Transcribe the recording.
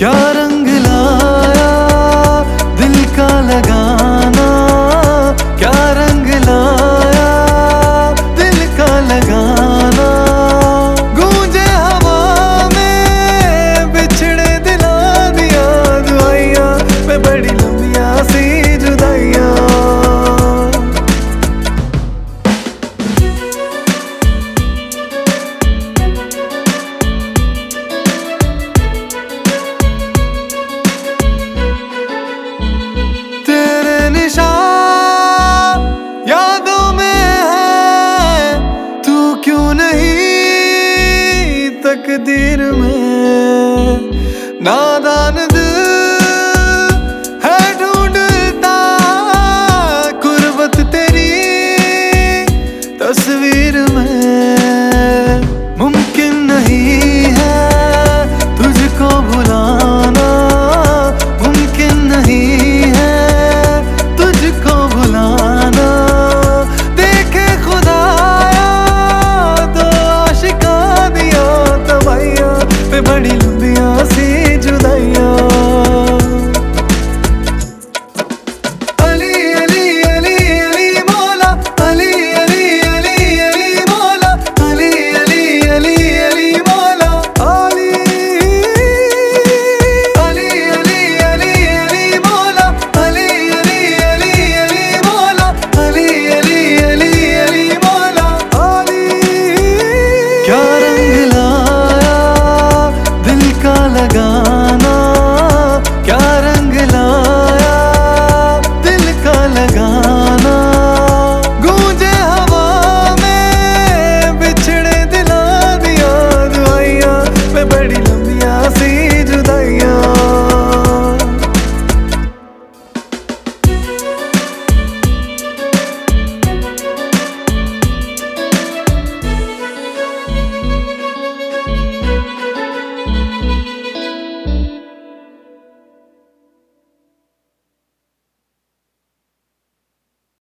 Gotta Nadirme Nadan